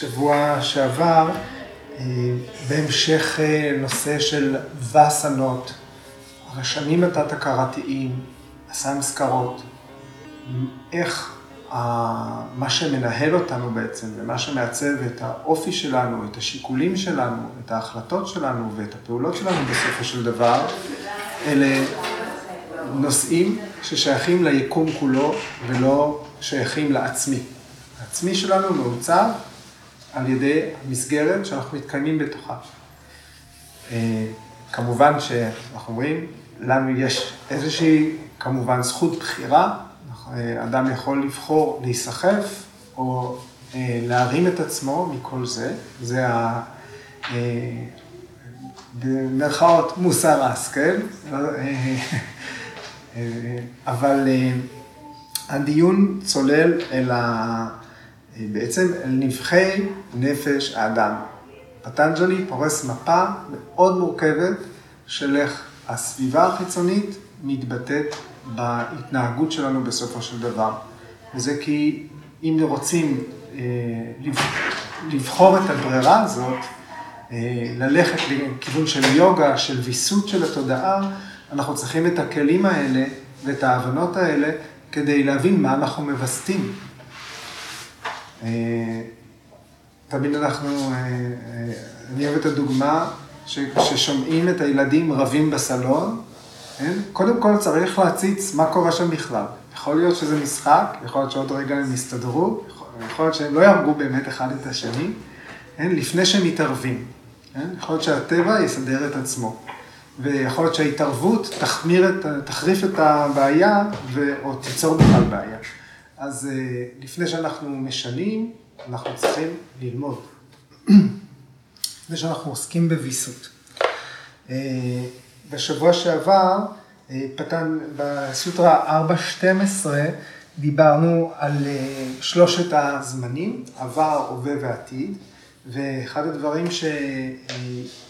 שבוע שעבר, אה, בהמשך אה, נושא של וסנות, רשמים התת-הכרתיים, הסמסקרות, איך מה שמנהל אותנו בעצם, ומה שמעצב את האופי שלנו, את השיקולים שלנו, את ההחלטות שלנו ואת הפעולות שלנו בסופו של דבר, אלה נושאים ששייכים ליקום כולו ולא שייכים לעצמי. העצמי שלנו מעוצב על ידי המסגרת שאנחנו מתקיימים בתוכה. אה, כמובן שאנחנו אומרים, לנו יש איזושהי, כמובן, זכות בחירה. אדם יכול לבחור להיסחף או אה, להרים את עצמו מכל זה. זה ה... אה, במרכאות מוסר ההשכל. אבל הדיון צולל אל ה... בעצם אל נבחי נפש האדם. פטנג'לי פורס מפה מאוד מורכבת של איך הסביבה החיצונית מתבטאת בהתנהגות שלנו בסופו של דבר. וזה כי אם רוצים אה, לבחור את הברירה הזאת, אה, ללכת לכיוון של יוגה, של ויסות של התודעה, אנחנו צריכים את הכלים האלה ואת ההבנות האלה כדי להבין מה אנחנו מווסתים. אה, תמיד אנחנו, אה, אה, אני אוהב את הדוגמה ששומעים את הילדים רבים בסלון, כן? קודם כל צריך להציץ מה קורה שם בכלל. יכול להיות שזה משחק, יכול להיות שעוד רגע הם יסתדרו, יכול להיות שהם לא יהרגו באמת אחד את השני, כן? לפני שהם מתערבים. כן? יכול להיות שהטבע יסדר את עצמו. ויכול להיות שההתערבות תחמיר את, תחריף את הבעיה, ו... או תיצור בכלל בעיה. אז לפני שאנחנו משנים, אנחנו צריכים ללמוד. לפני שאנחנו עוסקים בוויסות. אה, בשבוע שעבר, אה, פתן, בסוטרה 4.12, דיברנו על אה, שלושת הזמנים, עבר, הווה ועתיד, ואחד הדברים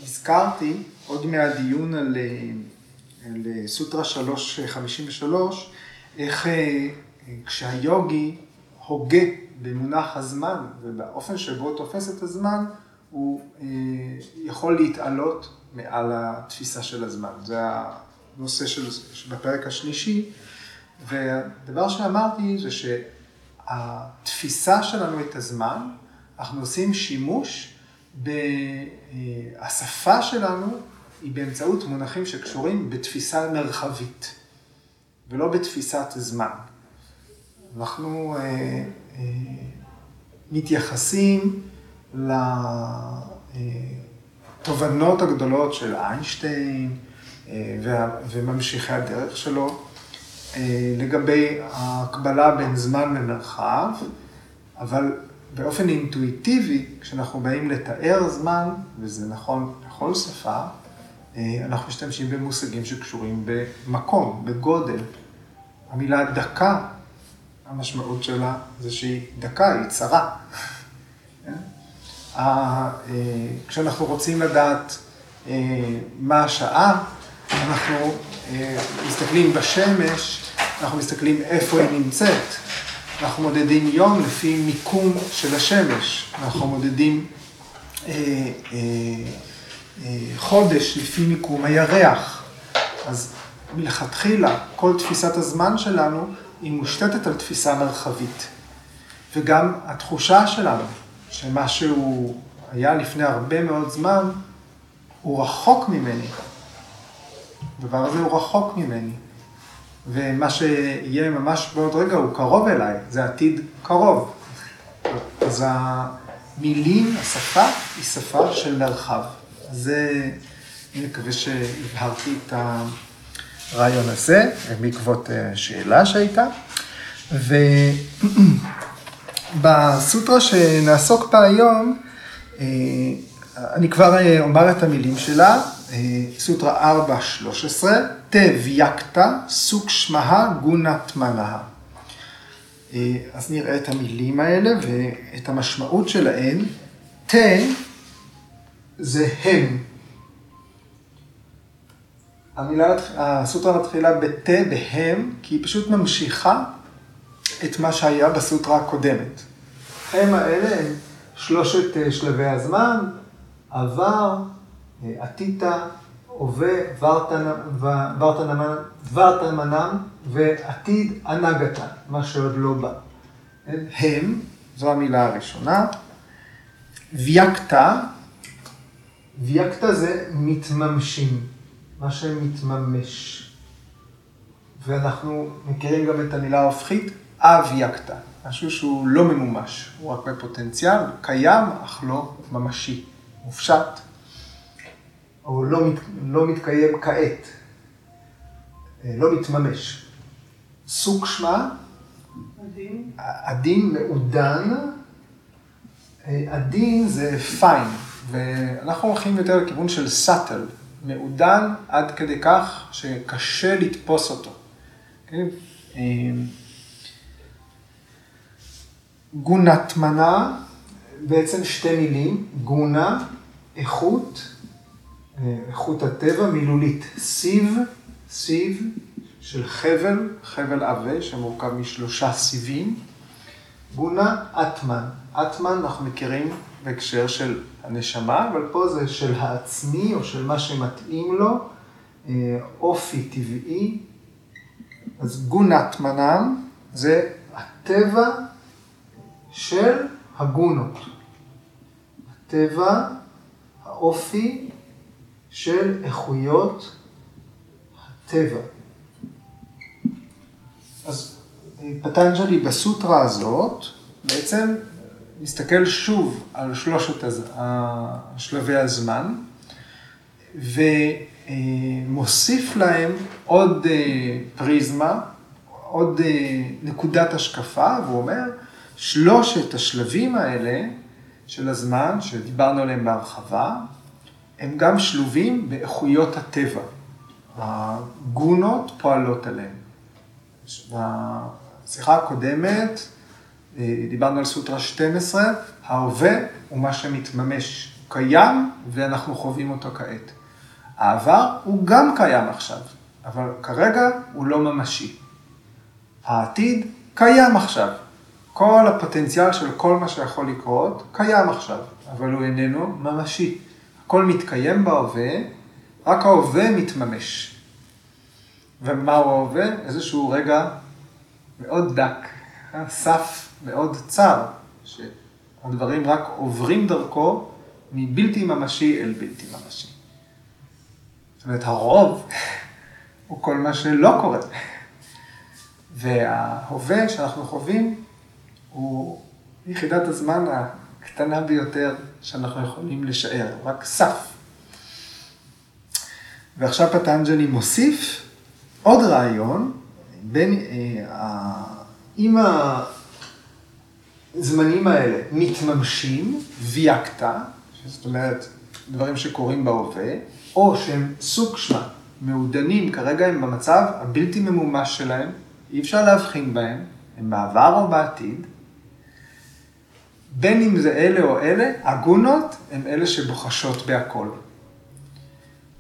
שהזכרתי, עוד מהדיון על, על סוטרה 3.53, איך כשהיוגי הוגה במונח הזמן ובאופן שבו תופס את הזמן, הוא אה, יכול להתעלות מעל התפיסה של הזמן. זה הנושא של, בפרק השלישי. והדבר שאמרתי זה שהתפיסה שלנו את הזמן, אנחנו עושים שימוש בשפה שלנו היא באמצעות מונחים שקשורים בתפיסה מרחבית, ולא בתפיסת זמן. אנחנו אה, אה, מתייחסים לתובנות הגדולות של איינשטיין אה, וממשיכי הדרך שלו לגבי ההקבלה בין זמן ומרחב, אבל באופן אינטואיטיבי, כשאנחנו באים לתאר זמן, וזה נכון בכל שפה, אנחנו משתמשים במושגים שקשורים במקום, בגודל. המילה דקה המשמעות שלה זה שהיא דקה, היא צרה. אה, כשאנחנו רוצים לדעת אה, מה השעה, אנחנו אה, מסתכלים בשמש, אנחנו מסתכלים איפה היא נמצאת. אנחנו מודדים יום לפי מיקום של השמש. אנחנו מודדים חודש לפי מיקום הירח. אז מלכתחילה, כל תפיסת הזמן שלנו היא מושתתת על תפיסה מרחבית. וגם התחושה שלנו, שמשהו היה לפני הרבה מאוד זמן, הוא רחוק ממני. הדבר הזה הוא רחוק ממני. ומה שיהיה ממש בעוד רגע הוא קרוב אליי, זה עתיד קרוב. אז המילים, השפה, היא שפה של מרחב. זה, אני מקווה שהבהרתי את ה... הרעיון הזה, בעקבות אה, שאלה שהייתה. ובסוטרה שנעסוק בה היום, אה, אני כבר אה, אומר את המילים שלה, סוטרה 4.13, תה ויקתא סוקשמה גונת מנה. אז נראה את המילים האלה ואת המשמעות שלהן. תה זה הם, המילה, הסוטרה מתחילה בתה, בהם, כי היא פשוט ממשיכה את מה שהיה בסוטרה הקודמת. הם האלה הם שלושת אה, שלבי הזמן, עבר, אה, עתיתה, הווה, ורתנמנם ועתיד הנגתה, מה שעוד לא בא. הם, זו המילה הראשונה. וייקטה, וייקטה זה מתממשים, מה שמתממש. ואנחנו מכירים גם את המילה ההופכית, אבייקטה, משהו שהוא לא ממומש, הוא רק בפוטנציאל, קיים, אך לא ממשי, מופשט, או לא, מת, לא מתקיים כעת, אה, לא מתממש. סוג שמה, עדין, עדין מעודן, אה, עדין זה פיין, ואנחנו הולכים יותר לכיוון של סאטל, מעודן עד כדי כך שקשה לתפוס אותו. כן? אה, גונתמנה, בעצם שתי מילים, גונה, איכות, אה, איכות הטבע, מילולית, סיב, סיב של חבל, חבל עבה שמורכב משלושה סיבים. גונה, אטמן. אטמן אנחנו מכירים בהקשר של הנשמה, אבל פה זה של העצמי או של מה שמתאים לו, אה, אופי טבעי. אז גונתמנם זה הטבע של הגונות. הטבע, האופי של איכויות הטבע. אז פטנג'לי בסוטרה הזאת בעצם מסתכל שוב על שלושת שלבי הזמן ומוסיף להם עוד אה, פריזמה, עוד אה, נקודת השקפה, והוא אומר, שלושת השלבים האלה של הזמן, שדיברנו עליהם בהרחבה, הם גם שלובים באיכויות הטבע. הגונות פועלות עליהם. בשיחה הקודמת דיברנו על סוטרה 12, ההווה הוא מה שמתממש, הוא קיים ואנחנו חווים אותו כעת. העבר הוא גם קיים עכשיו, אבל כרגע הוא לא ממשי. העתיד קיים עכשיו, כל הפוטנציאל של כל מה שיכול לקרות קיים עכשיו, אבל הוא איננו ממשי. הכל מתקיים בהווה, רק ההווה מתממש. ומהו ההווה? איזשהו רגע מאוד דק, סף מאוד צר, שהדברים רק עוברים דרכו מבלתי ממשי אל בלתי ממשי. זאת אומרת, הרוב הוא כל מה שלא קורה. וההווה שאנחנו חווים הוא יחידת הזמן הקטנה ביותר שאנחנו יכולים לשער, רק סף. ועכשיו פטנג'לי מוסיף עוד רעיון, בין, אה, אם הזמנים האלה מתממשים, ויאקתא, זאת אומרת, דברים שקורים בהווה, או שהם סוג שמה, מעודנים, כרגע הם במצב הבלתי ממומש שלהם, אי אפשר להבחין בהם, הם בעבר או בעתיד, בין אם זה אלה או אלה, הגונות הן אלה שבוחשות בהכל.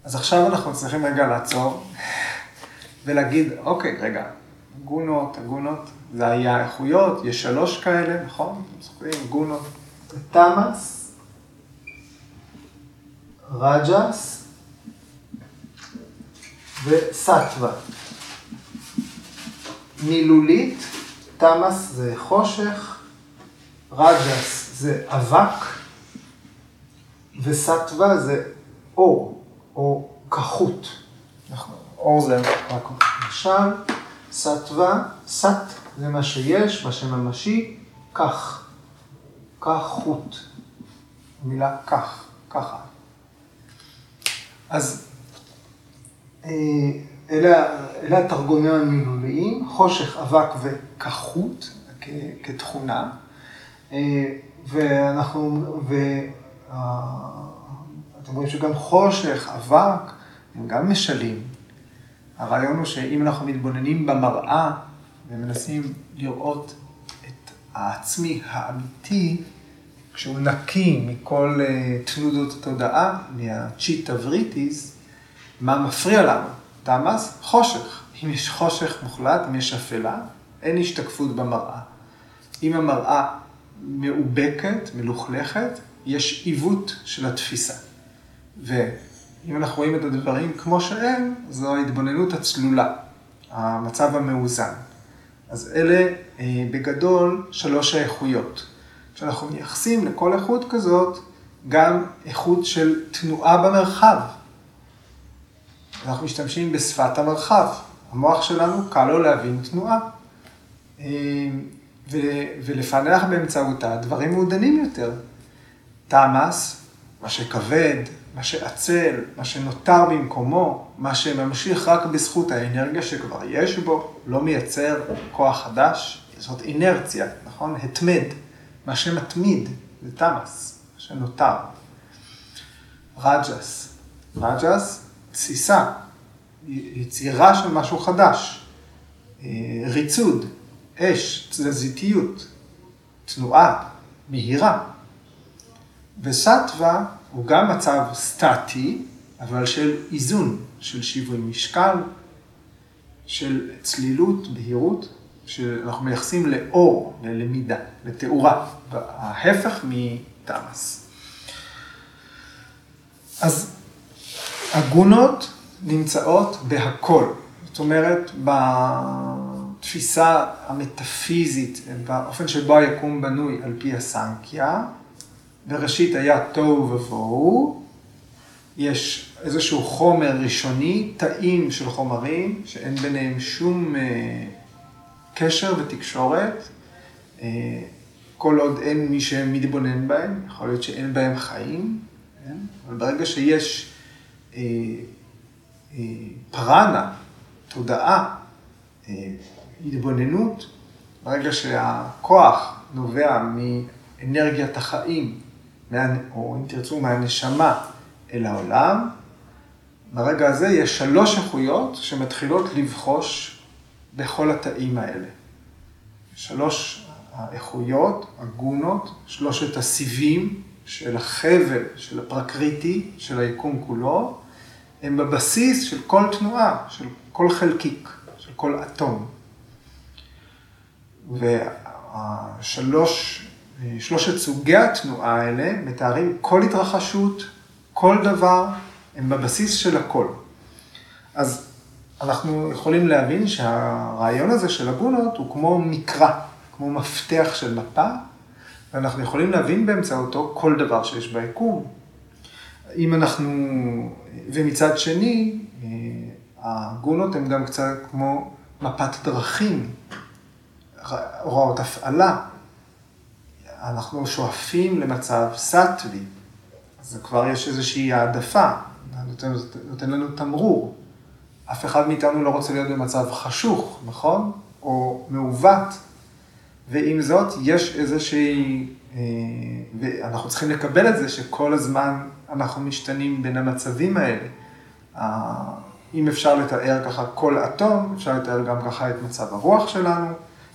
אז עכשיו אנחנו צריכים רגע לעצור ולהגיד, אוקיי, רגע, גונות, הגונות, זה היה איכויות, יש שלוש כאלה, נכון? זוכרים? גונות. תמאס, רג'ס וסטווה. מילולית, תמאס זה חושך, רג'ס זה אבק, וסטווה זה אור, או כחות. נכון, אור זה רק למשל, סטווה, סט זה מה שיש, מה שממשי, כך, כחות. מילה כך, ככה. אז אה, אלה, אלה התרגומים המילוליים, חושך, אבק וכחות כתכונה. אה, ואנחנו, ואתם רואים שגם חושך, אבק, הם גם משלים. הרעיון הוא שאם אנחנו מתבוננים במראה ומנסים לראות את העצמי האמיתי, כשהוא נקי מכל אה, תנודות התודעה, מהצ'יטה וריטיס, מה מפריע לנו? תמ"ס, חושך. אם יש חושך מוחלט, אם יש אפלה, אין השתקפות במראה. אם המראה מאובקת, מלוכלכת, יש עיוות של התפיסה. ואם אנחנו רואים את הדברים כמו שהם, זו ההתבוננות הצלולה, המצב המאוזן. אז אלה אה, בגדול שלוש האיכויות. כשאנחנו מייחסים לכל איכות כזאת גם איכות של תנועה במרחב. אנחנו משתמשים בשפת המרחב. המוח שלנו קל לו להבין תנועה. אה, ולפענח באמצעותה דברים מעודנים יותר. תמאס, מה שכבד, מה שעצל, מה שנותר במקומו, מה שממשיך רק בזכות האנרגיה שכבר יש בו, לא מייצר כוח חדש, זאת אינרציה, נכון? התמד, מה שמתמיד, זה תמאס, מה שנותר. רג'ס, רג'ס, תסיסה, יצירה של משהו חדש, אה, ריצוד, אש, תזזיתיות, תנועה, מהירה. וסטווה הוא גם מצב סטטי, אבל של איזון, של שיווי משקל, של צלילות, בהירות, שאנחנו מייחסים לאור, ללמידה, לתאורה, ההפך מתמאס. אז הגונות נמצאות בהכל. זאת אומרת, בתפיסה המטאפיזית, באופן שבו היקום בנוי על פי הסנקיה, בראשית היה תוהו ובוהו, יש איזשהו חומר ראשוני, תאים של חומרים, שאין ביניהם שום אה, קשר ותקשורת, אה, כל עוד אין מי שמתבונן בהם, יכול להיות שאין בהם חיים, כן? אבל ברגע שיש אה, אה, פרנה, תודעה, אה, התבוננות, ברגע שהכוח נובע מאנרגיית החיים, או אם תרצו, מהנשמה אל העולם, ברגע הזה יש שלוש איכויות שמתחילות לבחוש בכל התאים האלה. שלוש האיכויות, הגונות, שלושת הסיבים של החבל, של הפרקריטי, של היקום כולו, הם בבסיס של כל תנועה, של כל חלקיק, של כל אטום. והשלוש, סוגי התנועה האלה מתארים כל התרחשות, כל דבר, הם בבסיס של הכל. אז אנחנו יכולים להבין שהרעיון הזה של הגונות הוא כמו מקרא, כמו מפתח של מפה, ואנחנו יכולים להבין באמצעותו כל דבר שיש ביקום. אם אנחנו, ומצד שני, הגונות הן גם קצת כמו מפת דרכים, הוראות הפעלה. אנחנו שואפים למצב סטווי, אז כבר יש איזושהי העדפה, נותן, נותן לנו תמרור. אף אחד מאיתנו לא רוצה להיות במצב חשוך, נכון? או מעוות. ועם זאת, יש איזושהי, אה, ואנחנו צריכים לקבל את זה שכל הזמן אנחנו משתנים בין המצבים האלה. אם אפשר לתאר ככה כל אטום, אפשר לתאר גם ככה את מצב הרוח שלנו,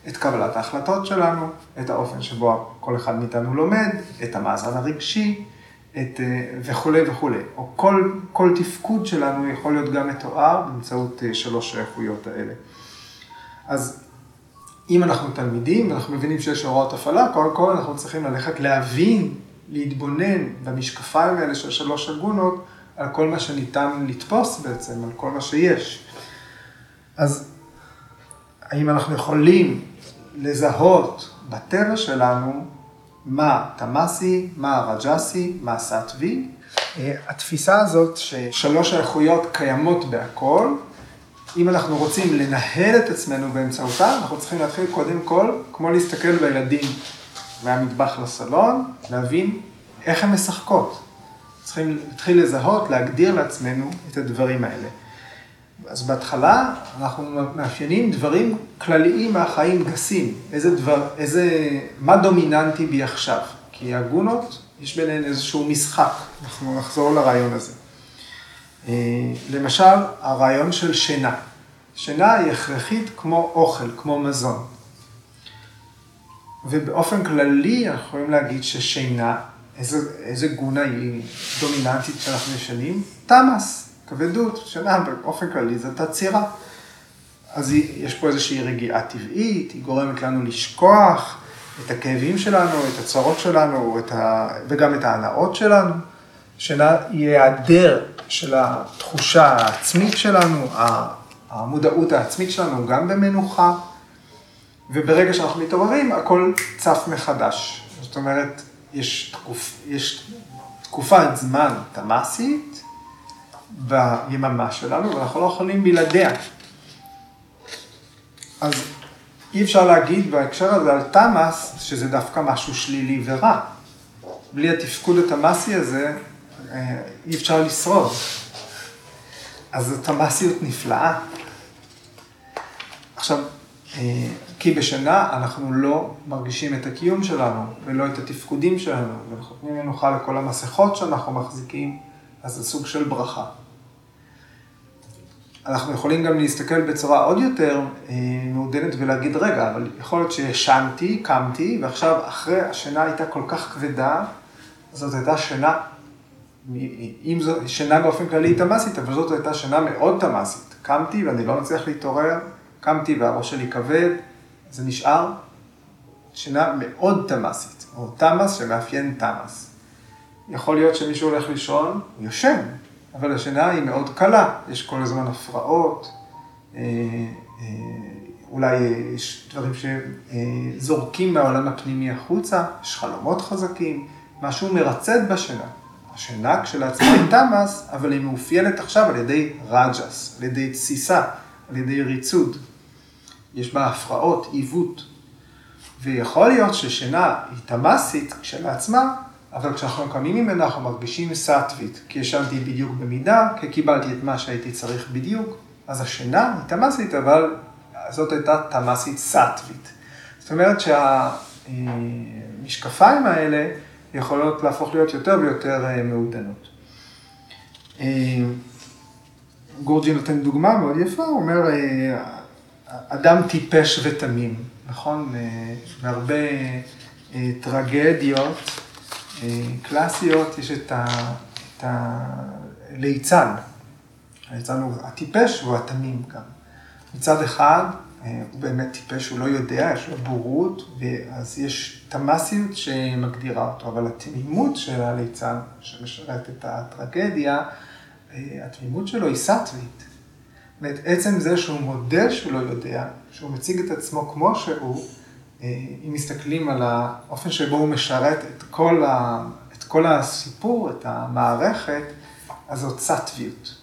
את קבלת ההחלטות שלנו, את האופן שבו כל אחד מאיתנו לומד, את המאזן הרגשי, את, אה, וכולי וכולי. או כל, כל תפקוד שלנו יכול להיות גם מתואר באמצעות אה, שלוש האיכויות האלה. אז אם אנחנו תלמידים ואנחנו מבינים שיש הוראות הפעלה, קודם כל אנחנו צריכים ללכת להבין, להתבונן במשקפיים האלה של שלוש אגונות, על כל מה שניתן לתפוס בעצם, על כל מה שיש. אז האם אנחנו יכולים לזהות בטבע שלנו מה תמאסי, מה רג'סי, מה סטווי. אה, התפיסה הזאת ששלוש האיכויות קיימות בהכל, אם אנחנו רוצים לנהל את עצמנו באמצעותה, אנחנו צריכים להתחיל קודם כל, כמו להסתכל בילדים מהמטבח לסלון, להבין איך הן משחקות. צריכים להתחיל לזהות, להגדיר לעצמנו את הדברים האלה. אז בהתחלה אנחנו מאפיינים דברים כלליים מהחיים גסים, איזה דבר, איזה, מה דומיננטי בי עכשיו? כי הגונות, יש ביניהן איזשהו משחק, אנחנו נחזור לרעיון הזה. אה, למשל, הרעיון של שינה. שינה היא הכרחית כמו אוכל, כמו מזון. ובאופן כללי אנחנו יכולים להגיד ששינה, איזה, איזה גונה היא דומיננטית כשאנחנו ישנים? תמאס. כבדות, שינה באופן כללי זאת עצירה. אז יש פה איזושהי רגיעה טבעית, היא גורמת לנו לשכוח, את הכאבים שלנו, את הצרות שלנו, את ה... וגם את ההנאות שלנו. שינה היא היעדר של התחושה העצמית שלנו, המודעות העצמית שלנו גם במנוחה, וברגע שאנחנו מתעוררים, הכל צף מחדש. זאת אומרת, יש, תקופ, יש תקופת זמן תמ"סית ביממה שלנו, ואנחנו לא יכולים בלעדיה. אז אי אפשר להגיד בהקשר הזה על תמ"ס, שזה דווקא משהו שלילי ורע. בלי התפקוד התמ"סי הזה, אה, אי אפשר לשרוד. אז זו תמ"סיות נפלאה. עכשיו, אה, כי בשנה אנחנו לא מרגישים את הקיום שלנו, ולא את התפקודים שלנו, ואנחנו נותנים מנוחה לכל המסכות שאנחנו מחזיקים, אז זה סוג של ברכה. אנחנו יכולים גם להסתכל בצורה עוד יותר אה, מעודנת ולהגיד, רגע, אבל יכול להיות שישנתי, קמתי, ועכשיו אחרי השינה הייתה כל כך כבדה, זאת הייתה שינה, אם זו שינה באופן כללי היא תמ"סית, אבל זאת הייתה שינה מאוד תמ"סית. קמתי ואני לא מצליח להתעורר, קמתי והראש שלי כבד, זה נשאר שינה מאוד תמ"סית, או תמ"ס שמאפיין תמ"ס. יכול להיות שמישהו הולך לישון, הוא יושן, אבל השינה היא מאוד קלה, יש כל הזמן הפרעות, אה, אה, אולי יש דברים שזורקים מהעולם הפנימי החוצה, יש חלומות חזקים, משהו מרצד בשינה. השינה כשלעצמה היא תמ"ס, אבל היא מאופיינת עכשיו על ידי רג'ס, על ידי תסיסה, על ידי ריצוד. יש בה הפרעות, עיוות. ויכול להיות ששינה היא תמ"סית כשלעצמה, אבל כשאנחנו קמים ממנה אנחנו מרגישים סאטווית, כי ישנתי בדיוק במידה, כי קיבלתי את מה שהייתי צריך בדיוק, אז השינה היא תמ"סית, אבל זאת הייתה תמ"סית סאטווית. זאת אומרת שהמשקפיים האלה יכולות להפוך להיות יותר ויותר אה, מעודנות. אה, גורג'י נותן דוגמה מאוד יפה, הוא אומר, אה, אדם טיפש ותמים, נכון? בהרבה טרגדיות קלאסיות יש את הליצן. הליצן הוא הטיפש והוא התמים גם. מצד אחד, הוא באמת טיפש, הוא לא יודע, יש לו בורות, אז יש תמ"סיות שמגדירה אותו, אבל התמימות של הליצן, שמשרת את הטרגדיה, התמימות שלו היא סאטווית. זאת עצם זה שהוא מודה שהוא לא יודע, שהוא מציג את עצמו כמו שהוא, אם מסתכלים על האופן שבו הוא משרת את כל, ה, את כל הסיפור, את המערכת, אז זאת סאטוויות.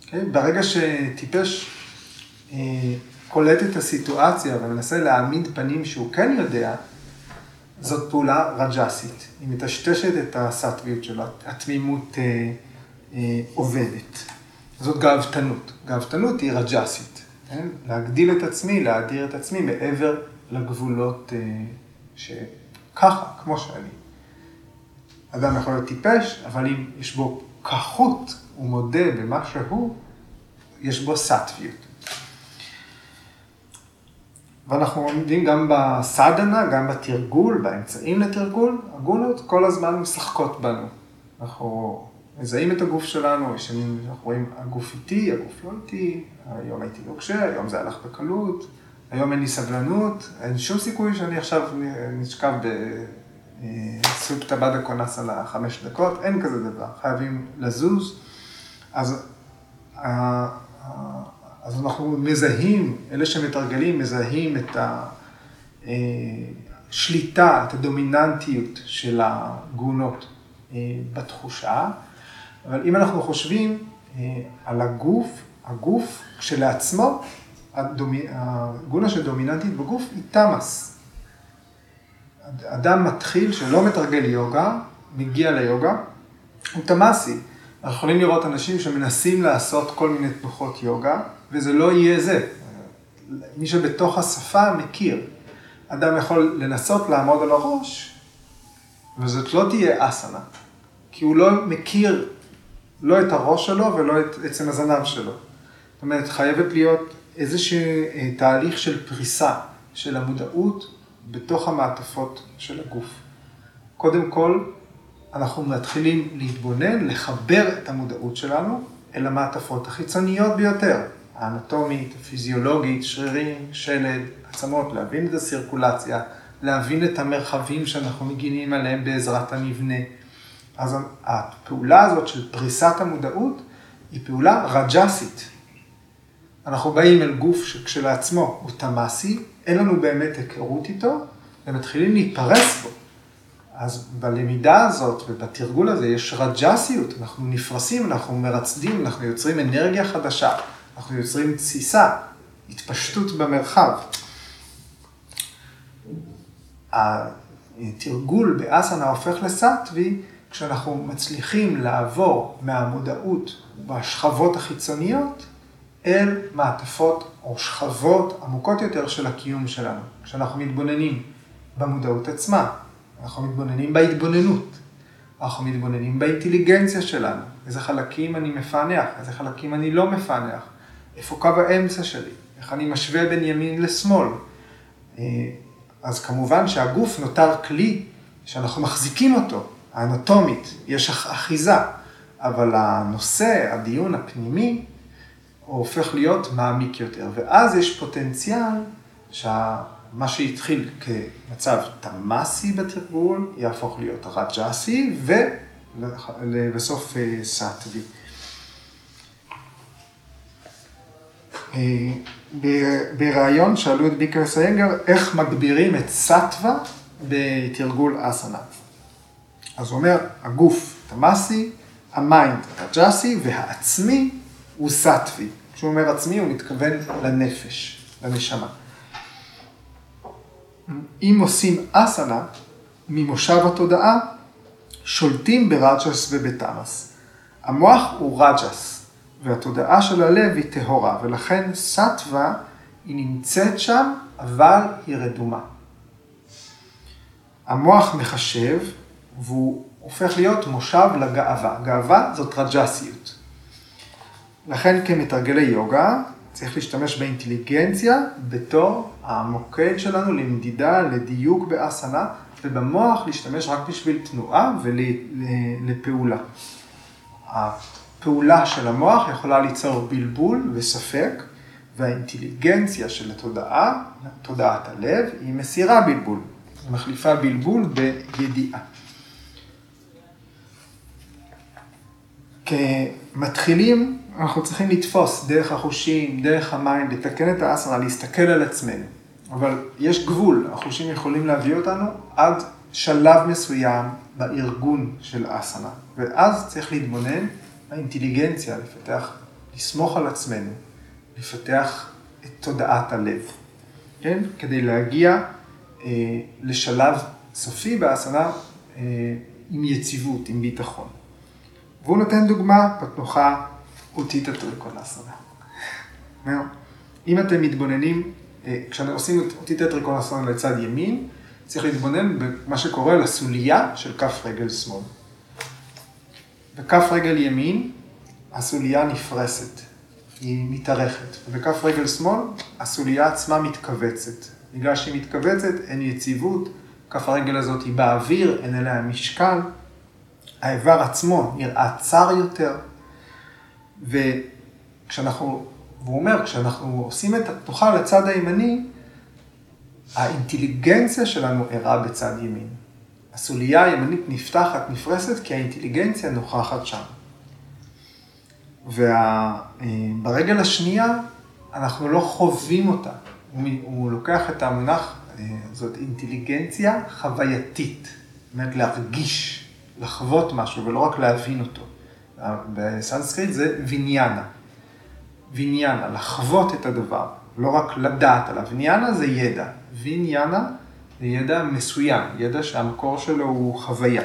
Okay? אוקיי? ברגע שטיפש קולט את הסיטואציה ומנסה להעמיד פנים שהוא כן יודע, זאת פעולה רג'סית. היא מטשטשת את הסטוויות שלו, התמימות אה, אה, עובדת. זאת גאוותנות. גאוותנות היא רג'סית. כן? להגדיל את עצמי, להאדיר את עצמי מעבר לגבולות אה, שככה, כמו שאני. אדם יכול להיות טיפש, אבל אם יש בו כחות, הוא מודה במה שהוא, יש בו סטוויות. ואנחנו עומדים גם בסדנה, גם בתרגול, באמצעים לתרגול, הגונות כל הזמן משחקות בנו. אנחנו מזהים את הגוף שלנו, ישנים, אנחנו רואים הגוף איתי, הגוף לא איתי, היום הייתי נוקשה, היום זה הלך בקלות, היום אין לי סבלנות, אין שום סיכוי שאני עכשיו נשכב בסופטה בדה קונס על החמש דקות, אין כזה דבר, חייבים לזוז. אז אז אנחנו מזהים, אלה שמתרגלים מזהים את השליטה, את הדומיננטיות של הגונות אה, בתחושה, אבל אם אנחנו חושבים אה, על הגוף, הגוף כשלעצמו, הגונה שדומיננטית בגוף היא תמאס. אדם מתחיל שלא מתרגל יוגה, מגיע ליוגה, הוא תמאסי. אנחנו יכולים לראות אנשים שמנסים לעשות כל מיני תנוחות יוגה, וזה לא יהיה זה. מי שבתוך השפה מכיר. אדם יכול לנסות לעמוד על הראש, וזאת לא תהיה אסנה, כי הוא לא מכיר לא את הראש שלו ולא את עצם הזנב שלו. זאת אומרת, חייבת להיות איזשהו אה, תהליך של פריסה של המודעות בתוך המעטפות של הגוף. קודם כל, אנחנו מתחילים להתבונן, לחבר את המודעות שלנו אל המעטפות החיצוניות ביותר. האנטומית, הפיזיולוגית, שרירים, שלד, עצמות, להבין את הסירקולציה, להבין את המרחבים שאנחנו מגינים עליהם בעזרת המבנה. אז הפעולה הזאת של פריסת המודעות היא פעולה רג'סית. אנחנו באים אל גוף שכשלעצמו הוא תמאסי, אין לנו באמת היכרות איתו, ומתחילים להיפרס בו. אז בלמידה הזאת ובתרגול הזה יש רג'סיות, אנחנו נפרסים, אנחנו מרצדים, אנחנו יוצרים אנרגיה חדשה, אנחנו יוצרים תסיסה, התפשטות במרחב. התרגול באסנה הופך לסטווי כשאנחנו מצליחים לעבור מהמודעות בשכבות החיצוניות אל מעטפות או שכבות עמוקות יותר של הקיום שלנו. כשאנחנו מתבוננים במודעות עצמה, אנחנו מתבוננים בהתבוננות, אנחנו מתבוננים באינטליגנציה שלנו, איזה חלקים אני מפענח, איזה חלקים אני לא מפענח, איפה קו האמצע שלי, איך אני משווה בין ימין לשמאל. אה, אז כמובן שהגוף נותר כלי שאנחנו מחזיקים אותו, האנטומית, יש אחיזה, אבל הנושא, הדיון הפנימי, הוא הופך להיות מעמיק יותר, ואז יש פוטנציאל שמה שהתחיל כמצב תמאסי בתרגול, יהפוך להיות רג'אסי, ולבסוף אה, סאטבי. אה, בריאיון שאלו את בי.קיי.אס איינגר איך מגבירים את סאטווה בתרגול אסנה. אז הוא אומר, הגוף תמאסי, ה mind רג'אסי והעצמי הוא סאטווי. כשהוא אומר עצמי, הוא מתכוון לנפש, לנשמה. אם עושים אסנה ממושב התודעה, שולטים ברג'ס ובתמאס. המוח הוא רג'ס, והתודעה של הלב היא טהורה, ולכן סטווה היא נמצאת שם, אבל היא רדומה. המוח מחשב, והוא הופך להיות מושב לגאווה. גאווה זאת רג'סיות. לכן כמתרגלי יוגה, צריך להשתמש באינטליגנציה בתור המוקד שלנו למדידה, לדיוק באסנה, ובמוח להשתמש רק בשביל תנועה ולפעולה. הפעולה של המוח יכולה ליצור בלבול וספק, והאינטליגנציה של התודעה, תודעת הלב, היא מסירה בלבול. היא מחליפה בלבול בידיעה. כמתחילים, אנחנו צריכים לתפוס דרך החושים, דרך המים, לתקן את האסרה, להסתכל על עצמנו. אבל יש גבול, החושים יכולים להביא אותנו עד שלב מסוים בארגון של אסנה. ואז צריך להתבונן באינטליגנציה, לפתח, לסמוך על עצמנו, לפתח את תודעת הלב, כן? כדי להגיע אה, לשלב סופי באסנה אה, עם יציבות, עם ביטחון. והוא נותן דוגמה בתנוחה אותית הטריקונסונה. אם אתם מתבוננים, אה, כשאנחנו עושים את אותית הטריקונסונה לצד ימין, צריך להתבונן במה שקורה לסוליה של כף רגל שמאל. בכף רגל ימין, הסוליה נפרסת, היא מתארכת, ובכף רגל שמאל, הסוליה עצמה מתכווצת. בגלל שהיא מתכווצת, אין יציבות, כף הרגל הזאת היא באוויר, אין עליה משקל, האיבר עצמו נראה צר יותר, וכשאנחנו, והוא אומר, כשאנחנו עושים את התנוחה לצד הימני, האינטליגנציה שלנו ערה בצד ימין. הסוליה הימנית נפתחת, נפרסת, כי האינטליגנציה נוכחת שם. וברגל השנייה, אנחנו לא חווים אותה. הוא, הוא לוקח את המונח, אה, זאת אינטליגנציה חווייתית. זאת אומרת, להרגיש. לחוות משהו ולא רק להבין אותו. בסנסקריט זה ויניאנה. ויניאנה, לחוות את הדבר, לא רק לדעת עליו. ויניאנה זה ידע. ויניאנה זה ידע מסוים, ידע שהמקור שלו הוא חוויה.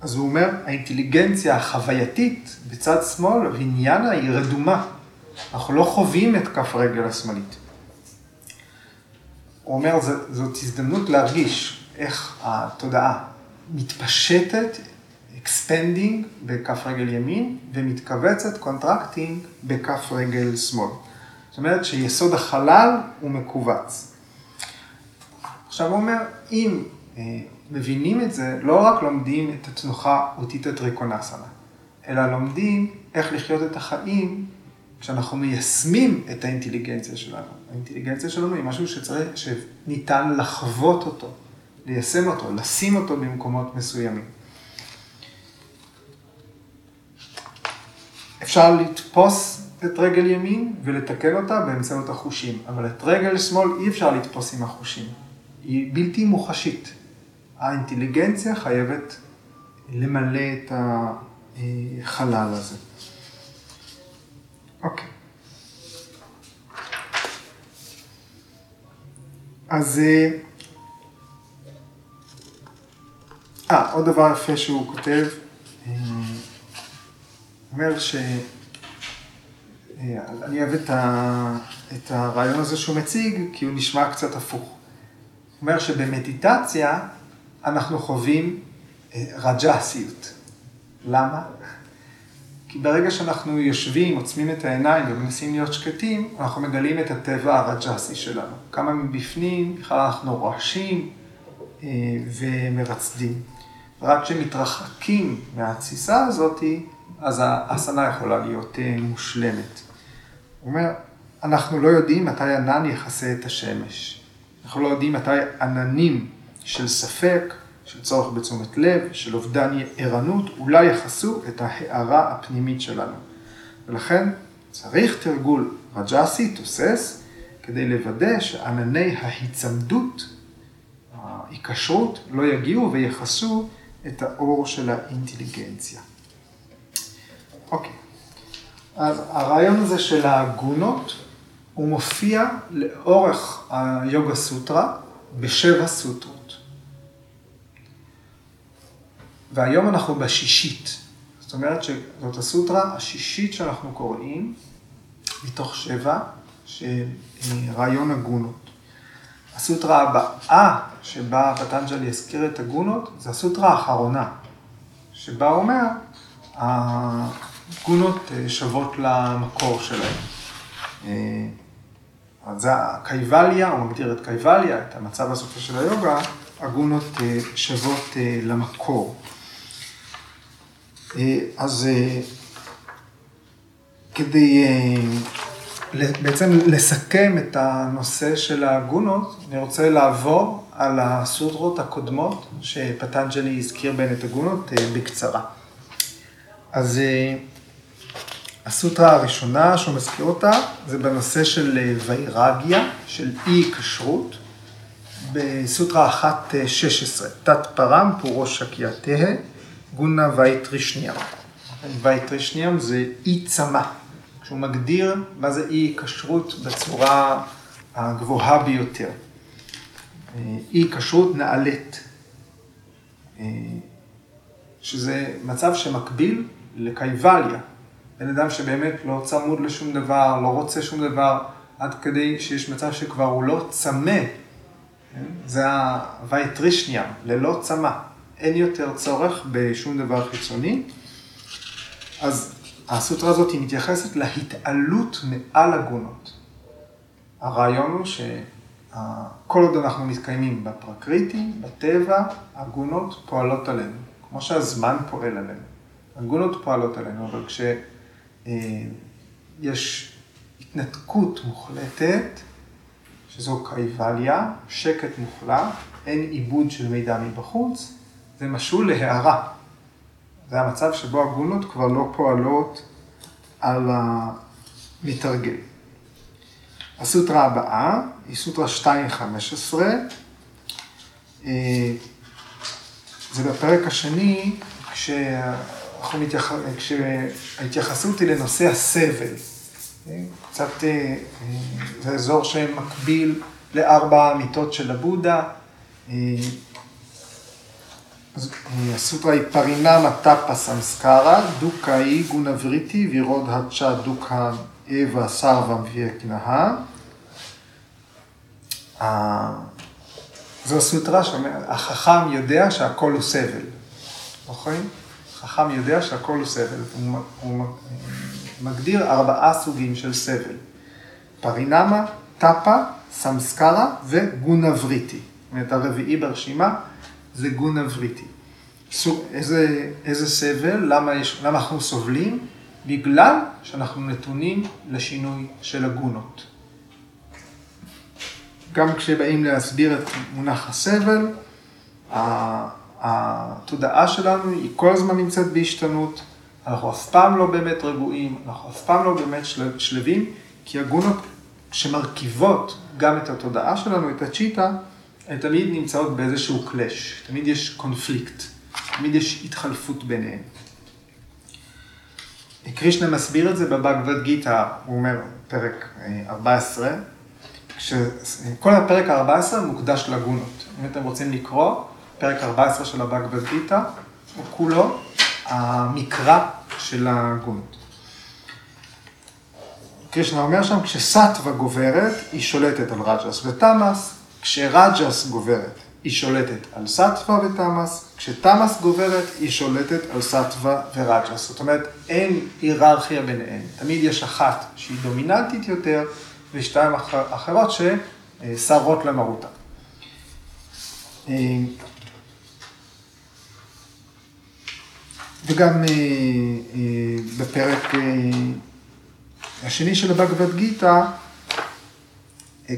אז הוא אומר, האינטליגנציה החווייתית בצד שמאל, ויניאנה היא רדומה. אנחנו לא חווים את כף הרגל השמאלית. הוא אומר, זאת הזדמנות להרגיש איך התודעה, מתפשטת, expanding בכף רגל ימין, ומתכווצת, contracting בכף רגל שמאל. זאת אומרת שיסוד החלל הוא מכווץ. עכשיו הוא אומר, אם אה, מבינים את זה, לא רק לומדים את התנוחה אותית הטריקונסנה, אלא לומדים איך לחיות את החיים כשאנחנו מיישמים את האינטליגנציה שלנו. האינטליגנציה שלנו היא משהו שצריך, שניתן לחוות אותו, ליישם אותו, לשים אותו במקומות מסוימים. אפשר לתפוס את רגל ימין ולתקן אותה באמצעות החושים, אבל את רגל שמאל אי אפשר לתפוס עם החושים. היא בלתי מוחשית. האינטליגנציה חייבת למלא את החלל הזה. אוקיי. אז... אה, אה עוד דבר יפה שהוא כותב, אה, אומר ש... אה, אני אוהב את, ה... את הרעיון הזה שהוא מציג, כי הוא נשמע קצת הפוך. הוא אומר שבמדיטציה אנחנו חווים רג'סיות. למה? כי ברגע שאנחנו יושבים, עוצמים את העיניים ומנסים להיות שקטים, אנחנו מגלים את הטבע הרג'סי שלנו. כמה מבפנים, בכלל אנחנו רועשים אה, ומרצדים. רק כשמתרחקים מהתסיסה הזאת, אז האסנה יכולה להיות אה, מושלמת. הוא אומר, אנחנו לא יודעים מתי ענן יכסה את השמש. אנחנו לא יודעים מתי עננים של ספק, של צורך בתשומת לב, של אובדן ערנות, אולי יחסו את ההערה הפנימית שלנו. ולכן צריך תרגול רג'סי, תוסס, כדי לוודא שענני ההיצמדות, ההיקשרות, לא יגיעו ויחסו את האור של האינטליגנציה. אוקיי, אז הרעיון הזה של הגונות, הוא מופיע לאורך היוגה סוטרה בשבע סוטרות. והיום אנחנו בשישית. זאת אומרת שזאת הסוטרה השישית שאנחנו קוראים, מתוך שבע, של רעיון הגונות. הסוטרה הבאה שבה פטנג'לי הזכיר את הגונות, זה הסוטרה האחרונה, שבה הוא אומר, הגונות אה, שוות למקור שלהם. אה, אז זה הקייבליה, הוא מגדיר את קייבליה, את המצב הסופי של היוגה, הגונות אה, שוות למקור. אז כדי בעצם לסכם את הנושא של הגונות, אני רוצה לעבור על הסוטרות הקודמות שפטנג'לי הזכיר בהן את הגונות בקצרה. אז הסוטרה הראשונה שהוא מזכיר אותה, זה בנושא של ויירגיה, של אי כשרות, בסוטרה 1.16, תת פרם פורו שקייתה. גונה וייטרישניאם. וייטרישניאם זה אי צמא, כשהוא מגדיר מה זה אי כשרות בצורה הגבוהה ביותר. אי כשרות נעלית, שזה מצב שמקביל לקייבליה. בן אדם שבאמת לא צמוד לשום דבר, לא רוצה שום דבר, עד כדי שיש מצב שכבר הוא לא צמא. זה הווייטרישניאם, ללא צמא. אין יותר צורך בשום דבר חיצוני. אז הסוטרה הזאת היא מתייחסת להתעלות מעל הגונות. הרעיון הוא שכל עוד אנחנו מתקיימים בפרקריטי, בטבע, הגונות פועלות עלינו, כמו שהזמן פועל עלינו. הגונות פועלות עלינו, אבל כשיש התנתקות מוחלטת, שזו קייבליה, שקט מוחלט, אין עיבוד של מידע מבחוץ, זה משול להערה. זה המצב שבו הגונות כבר לא פועלות על המתרגל. הסוטרה הבאה היא סוטרה 2.15. אה, זה בפרק השני, כשההתייחסות היא לנושא הסבל. קצת, אה, זה אזור שמקביל לארבע המיטות של הבודה. אה, הסוטרה היא פרינמה טאפה סמסקרה, דוקה היא גונבריטי וירוד הצ'ה דוקה אווה סרווה וייקנאה. זו סוטרה שאומרת, החכם יודע שהכל הוא סבל, זוכרים? חכם יודע שהכל הוא סבל, הוא, הוא מגדיר ארבעה סוגים של סבל. פרינמה, טאפה, סמסקרה וגונבריטי. זאת אומרת, הרביעי ברשימה זה גונה וריטי. איזה, איזה סבל, למה, יש, למה אנחנו סובלים? בגלל שאנחנו נתונים לשינוי של הגונות. גם כשבאים להסביר את מונח הסבל, התודעה שלנו היא כל הזמן נמצאת בהשתנות, אנחנו אף פעם לא באמת רגועים, אנחנו אף פעם לא באמת שלווים, כי הגונות שמרכיבות גם את התודעה שלנו, את הצ'יטה, הן תמיד נמצאות באיזשהו קלאש, תמיד יש קונפליקט, תמיד יש התחלפות ביניהן. קרישנה מסביר את זה בבגבד גיטה, הוא אומר, פרק 14, אה, כשכל הפרק ה-14 מוקדש לגונות. אם אתם רוצים לקרוא, פרק 14 של הבגבד גיטה, הוא כולו המקרא של הגונות. קרישנה אומר שם, כשסטווה גוברת, היא שולטת על רג'ס ותמאס, כשרג'ס גוברת, היא שולטת על סטווה ותמאס, כשתמאס גוברת, היא שולטת על סטווה ורג'ס. זאת אומרת, אין היררכיה ביניהן. תמיד יש אחת שהיא דומיננטית יותר, ושתיים אחרות שסרות למרותה. וגם אה, אה, בפרק אה, השני של הבגבד גיתא,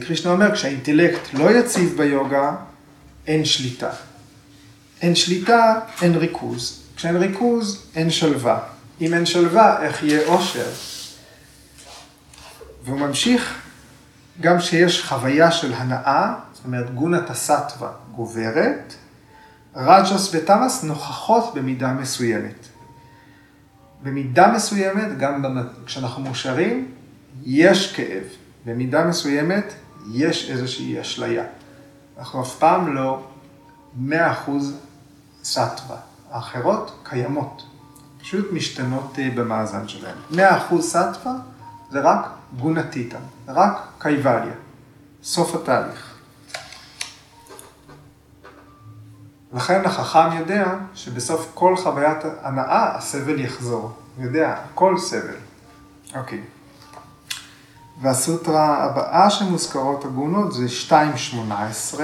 קרישנה אומר, כשהאינטלקט לא יציב ביוגה, אין שליטה. אין שליטה, אין ריכוז. כשאין ריכוז, אין שלווה. אם אין שלווה, איך יהיה עושר? והוא ממשיך, גם שיש חוויה של הנאה, זאת אומרת גונת הסטווה גוברת, רג'ס ותמאס נוכחות במידה מסוימת. במידה מסוימת, גם כשאנחנו מאושרים, יש כאב. במידה מסוימת, יש איזושהי אשליה. אנחנו אף פעם לא מאה אחוז סטווה. האחרות קיימות, פשוט משתנות אה, במאזן שלהן. מאה אחוז סטווה זה רק גונטיטה, רק קייבליה, סוף התהליך. לכן החכם יודע שבסוף כל חוויית הנאה הסבל יחזור. הוא יודע, הכל סבל. אוקיי. והסוטרה הבאה שמוזכרות הגונות זה 2.18,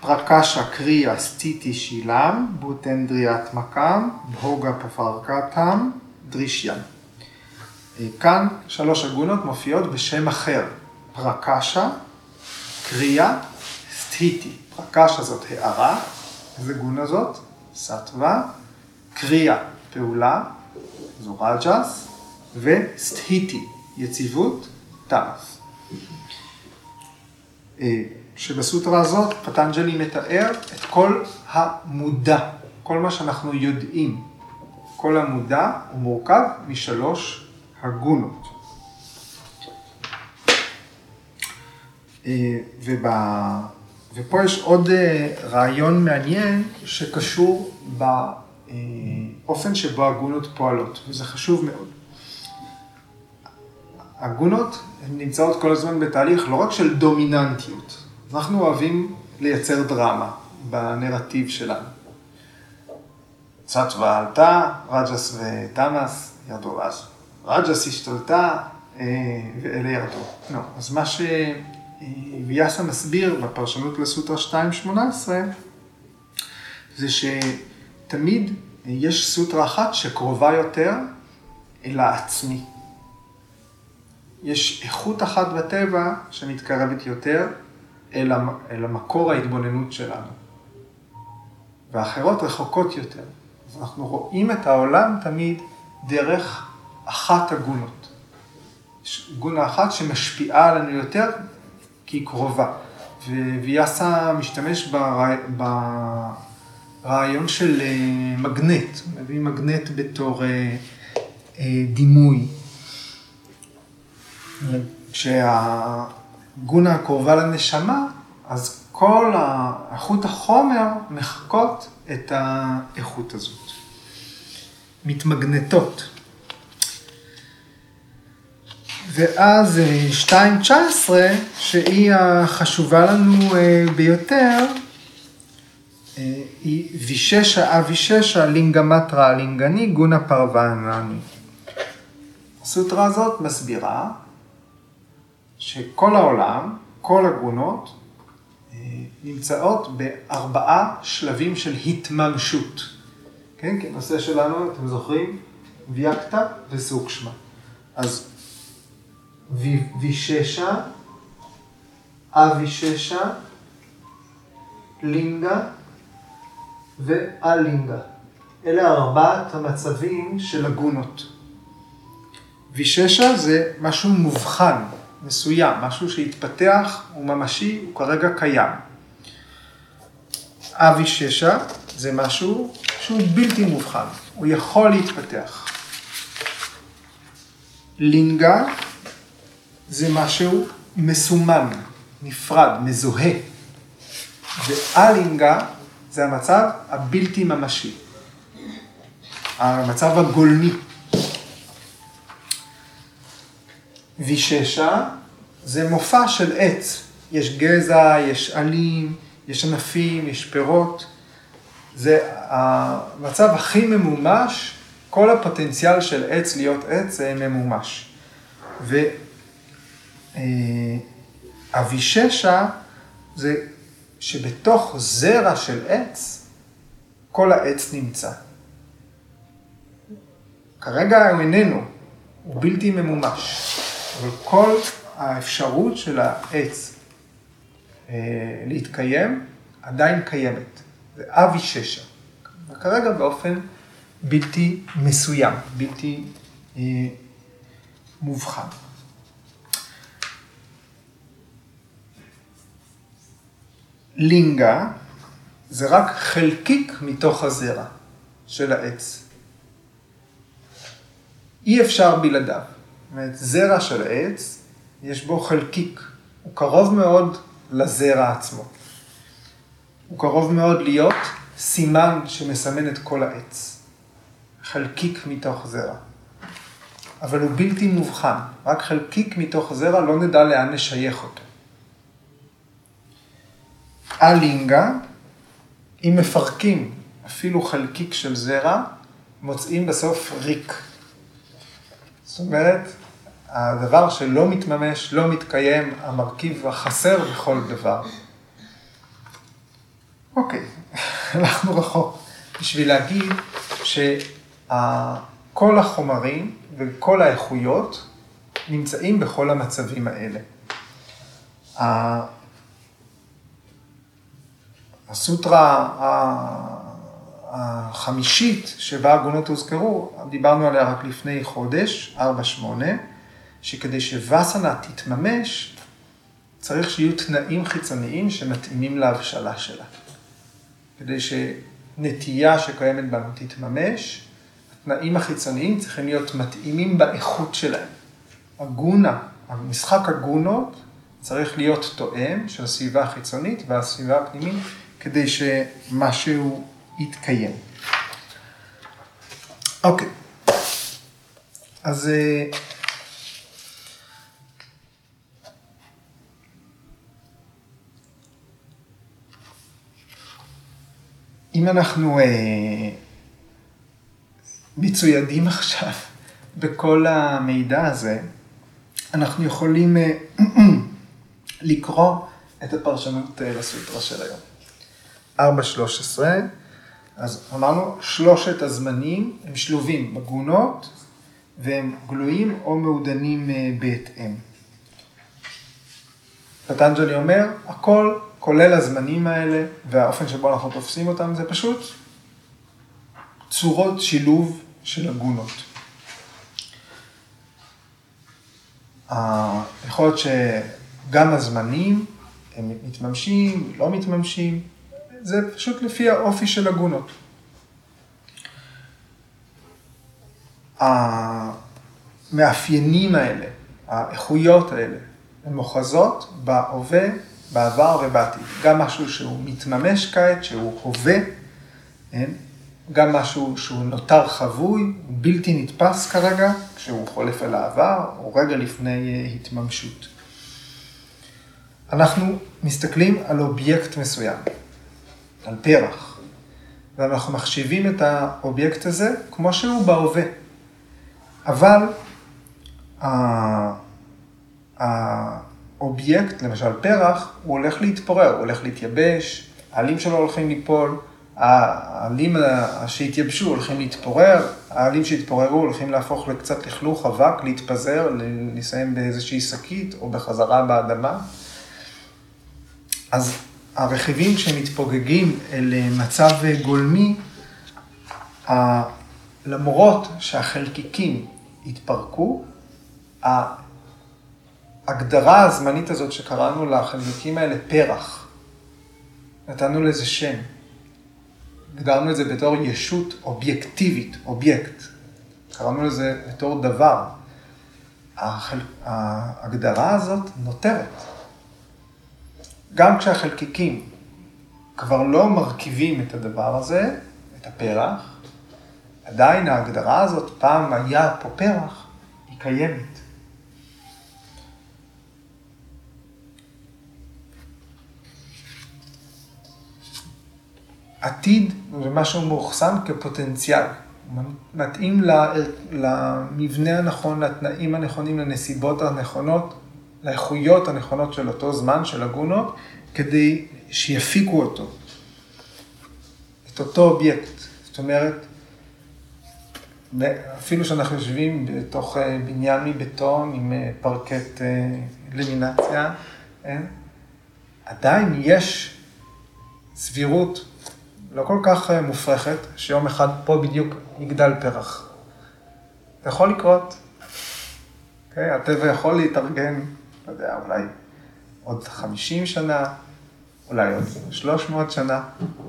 פרקשה קריה סטיטי שילם, בוטנדריית מקם, בהוגה פפרקתם, דרישיין. כאן שלוש הגונות מופיעות בשם אחר, פרקשה, קריה, סטיטי. פרקשה זאת הערה, איזה גונה זאת? סטווה, קריה, פעולה, זו רג'ס, וסטיטי, יציבות, תמאס. אה, שבסוטרה הזאת פטנג'לי מתאר את כל המודע, כל מה שאנחנו יודעים. כל המודע הוא מורכב משלוש הגונות. אה, וב... ופה יש עוד אה, רעיון מעניין שקשור באופן שבו הגונות פועלות, וזה חשוב מאוד. הגונות נמצאות כל הזמן בתהליך לא רק של דומיננטיות, אנחנו אוהבים לייצר דרמה בנרטיב שלנו. צ'אצ'ווה עלתה, רג'ס ותמאס ירדו אז. רג'ס השתלטה אה, ואלה ירדו. לא, אז מה שוויאסה מסביר בפרשנות לסוטרה 2.18 זה שתמיד יש סוטרה אחת שקרובה יותר אל העצמי. יש איכות אחת בטבע שמתקרבת יותר אל, אל המקור ההתבוננות שלנו. ואחרות רחוקות יותר. אז אנחנו רואים את העולם תמיד דרך אחת הגונות. יש גונה אחת שמשפיעה עלינו יותר כי היא קרובה. וויאסה משתמש ברעיון של אה, מגנט, מביא מגנט בתור אה, אה, דימוי. כשהגונה הקרובה לנשמה, אז כל איכות החומר מחקות את האיכות הזאת. מתמגנטות. ואז 2.19, אה, שהיא החשובה לנו אה, ביותר, אה, היא ויששה אביששה לינגמטרה לינגני גונה פרוונני. הסוטרה הזאת מסבירה שכל העולם, כל הגונות, נמצאות בארבעה שלבים של התממשות. כן, כי הנושא שלנו, אתם זוכרים? ויאקטה וסוקשמה. אז ויששה, אביששה, לינגה ואלינגה. אלה ארבעת המצבים של הגונות. ויששה זה משהו מובחן, מסוים, משהו שהתפתח, הוא ממשי, הוא כרגע קיים. אביששה זה משהו שהוא בלתי מובחן, הוא יכול להתפתח. לינגה זה משהו מסומן, נפרד, מזוהה. ואלינגה זה המצב הבלתי ממשי, המצב הגולמי. ויששה זה מופע של עץ, יש גזע, יש עלים, יש ענפים, יש פירות. זה המצב הכי ממומש, כל הפוטנציאל של עץ להיות עץ זה ממומש. ואביששה אה, זה שבתוך זרע של עץ, כל העץ נמצא. כרגע הוא איננו, הוא בלתי ממומש, אבל כל האפשרות של העץ אה, להתקיים עדיין קיימת. זה אבי ששה. וכרגע באופן בלתי מסוים, בלתי אה, מובחן. לינגה זה רק חלקיק מתוך הזרע של העץ. אי אפשר בלעדיו. זאת אומרת, זרע של עץ, יש בו חלקיק. הוא קרוב מאוד לזרע עצמו. הוא קרוב מאוד להיות סימן שמסמן את כל העץ. חלקיק מתוך זרע. אבל הוא בלתי מובחן, רק חלקיק מתוך זרע, לא נדע לאן נשייך אותו. אלינגה, אם מפרקים אפילו חלקיק של זרע, מוצאים בסוף ריק. זאת אומרת, הדבר שלא מתממש, לא מתקיים, המרכיב החסר בכל דבר. אוקיי, הלכנו רחוק בשביל להגיד שכל החומרים וכל האיכויות נמצאים בכל המצבים האלה. הסוטרה החמישית שבה הגונות הוזכרו, דיברנו עליה רק לפני חודש, 4-8, שכדי שווסנה תתממש, צריך שיהיו תנאים חיצוניים שמתאימים להבשלה שלה. כדי שנטייה שקיימת בנו תתממש, התנאים החיצוניים צריכים להיות מתאימים באיכות שלהם. הגונה, המשחק הגונות צריך להיות תואם של הסביבה החיצונית והסביבה הפנימית כדי שמשהו יתקיים. אוקיי, אז אה, אם אנחנו אה, מצוידים עכשיו בכל המידע הזה, אנחנו יכולים אה, לקרוא את הפרשנות אה, לסוטרה של היום. 4.13, אז אמרנו, שלושת הזמנים הם שלובים בגונות והם גלויים או מעודנים אה, בהתאם. פטנג'לי אומר, הכל כולל הזמנים האלה והאופן שבו אנחנו תופסים אותם, זה פשוט צורות שילוב של הגונות. יכול להיות שגם הזמנים הם מתממשים, לא מתממשים, זה פשוט לפי האופי של הגונות. המאפיינים האלה, האיכויות האלה, הן מוכרזות בהווה בעבר ובעתיד. גם משהו שהוא מתממש כעת, שהוא הווה, כן? גם משהו שהוא נותר חבוי, בלתי נתפס כרגע, כשהוא חולף אל העבר, או רגע לפני אה, התממשות. אנחנו מסתכלים על אובייקט מסוים, על פרח, ואנחנו מחשיבים את האובייקט הזה כמו שהוא בהווה. אבל אובייקט, למשל פרח, הוא הולך להתפורר, הוא הולך להתייבש, העלים שלו הולכים ליפול, העלים שהתייבשו הולכים להתפורר, העלים שהתפוררו הולכים להפוך לקצת לכלוך אבק, להתפזר, לסיים באיזושהי שקית או בחזרה באדמה. אז הרכיבים שמתפוגגים אל מצב גולמי, למרות שהחלקיקים התפרקו, ההגדרה הזמנית הזאת שקראנו לחלקיקים האלה פרח, נתנו לזה שם. הגדרנו את זה בתור ישות אובייקטיבית, אובייקט. קראנו לזה בתור דבר. ההגדרה הזאת נותרת. גם כשהחלקיקים כבר לא מרכיבים את הדבר הזה, את הפרח, עדיין ההגדרה הזאת, פעם היה פה פרח, היא קיימת. עתיד זה משהו מאוחסן כפוטנציאל. מתאים למבנה הנכון, לתנאים הנכונים, לנסיבות הנכונות, לאיכויות הנכונות של אותו זמן, של הגונות, כדי שיפיקו אותו. את אותו אובייקט. זאת אומרת, אפילו שאנחנו יושבים בתוך אה, בניין מבטון עם אה, פרקט אה, למינציה, עדיין יש סבירות לא כל כך מופרכת, שיום אחד פה בדיוק יגדל פרח. זה יכול לקרות. Okay, אוקיי? הטבע יכול להתארגן, לא יודע, אולי עוד 50 שנה, אולי עוד 300 שנה.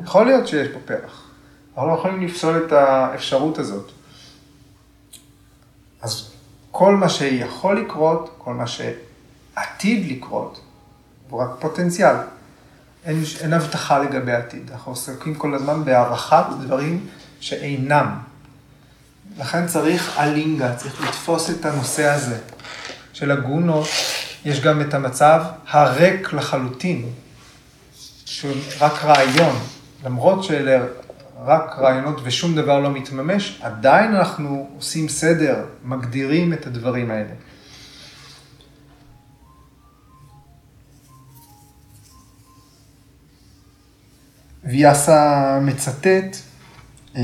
יכול להיות שיש פה פרח. אנחנו לא יכולים לפסול את האפשרות הזאת. אז כל מה שיכול לקרות, כל מה שעתיד לקרות, הוא רק פוטנציאל. אין, אין הבטחה לגבי העתיד. אנחנו עוסקים כל הזמן בהערכת דברים שאינם. לכן צריך אלינגה, צריך לתפוס את הנושא הזה של הגונות. יש גם את המצב הריק לחלוטין, שהוא רק רעיון. למרות שאלה רק רעיונות ושום דבר לא מתממש, עדיין אנחנו עושים סדר, מגדירים את הדברים האלה. ויאסה מצטט אה,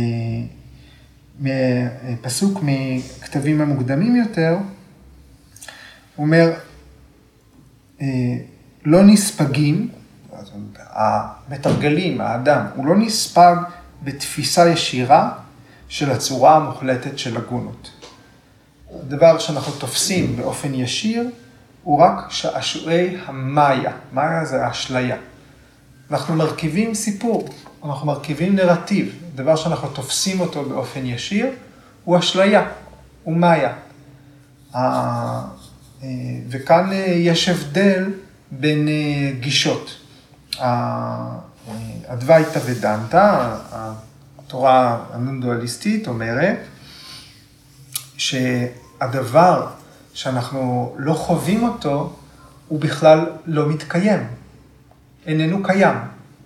פסוק מכתבים המוקדמים יותר, הוא אומר, לא נספגים, המתרגלים, האדם, הוא לא נספג בתפיסה ישירה של הצורה המוחלטת של הגונות. הדבר שאנחנו תופסים באופן ישיר הוא רק שעשועי המאיה. מאיה זה האשליה. אנחנו מרכיבים סיפור, אנחנו מרכיבים נרטיב, דבר שאנחנו תופסים אותו באופן ישיר, הוא אשליה, הוא מאיה. אה, וכאן אה, יש הבדל בין אה, גישות. הדווייתא ודנתא, התורה הנונדואליסטית אומרת שהדבר שאנחנו לא חווים אותו, הוא בכלל לא מתקיים. איננו קיים.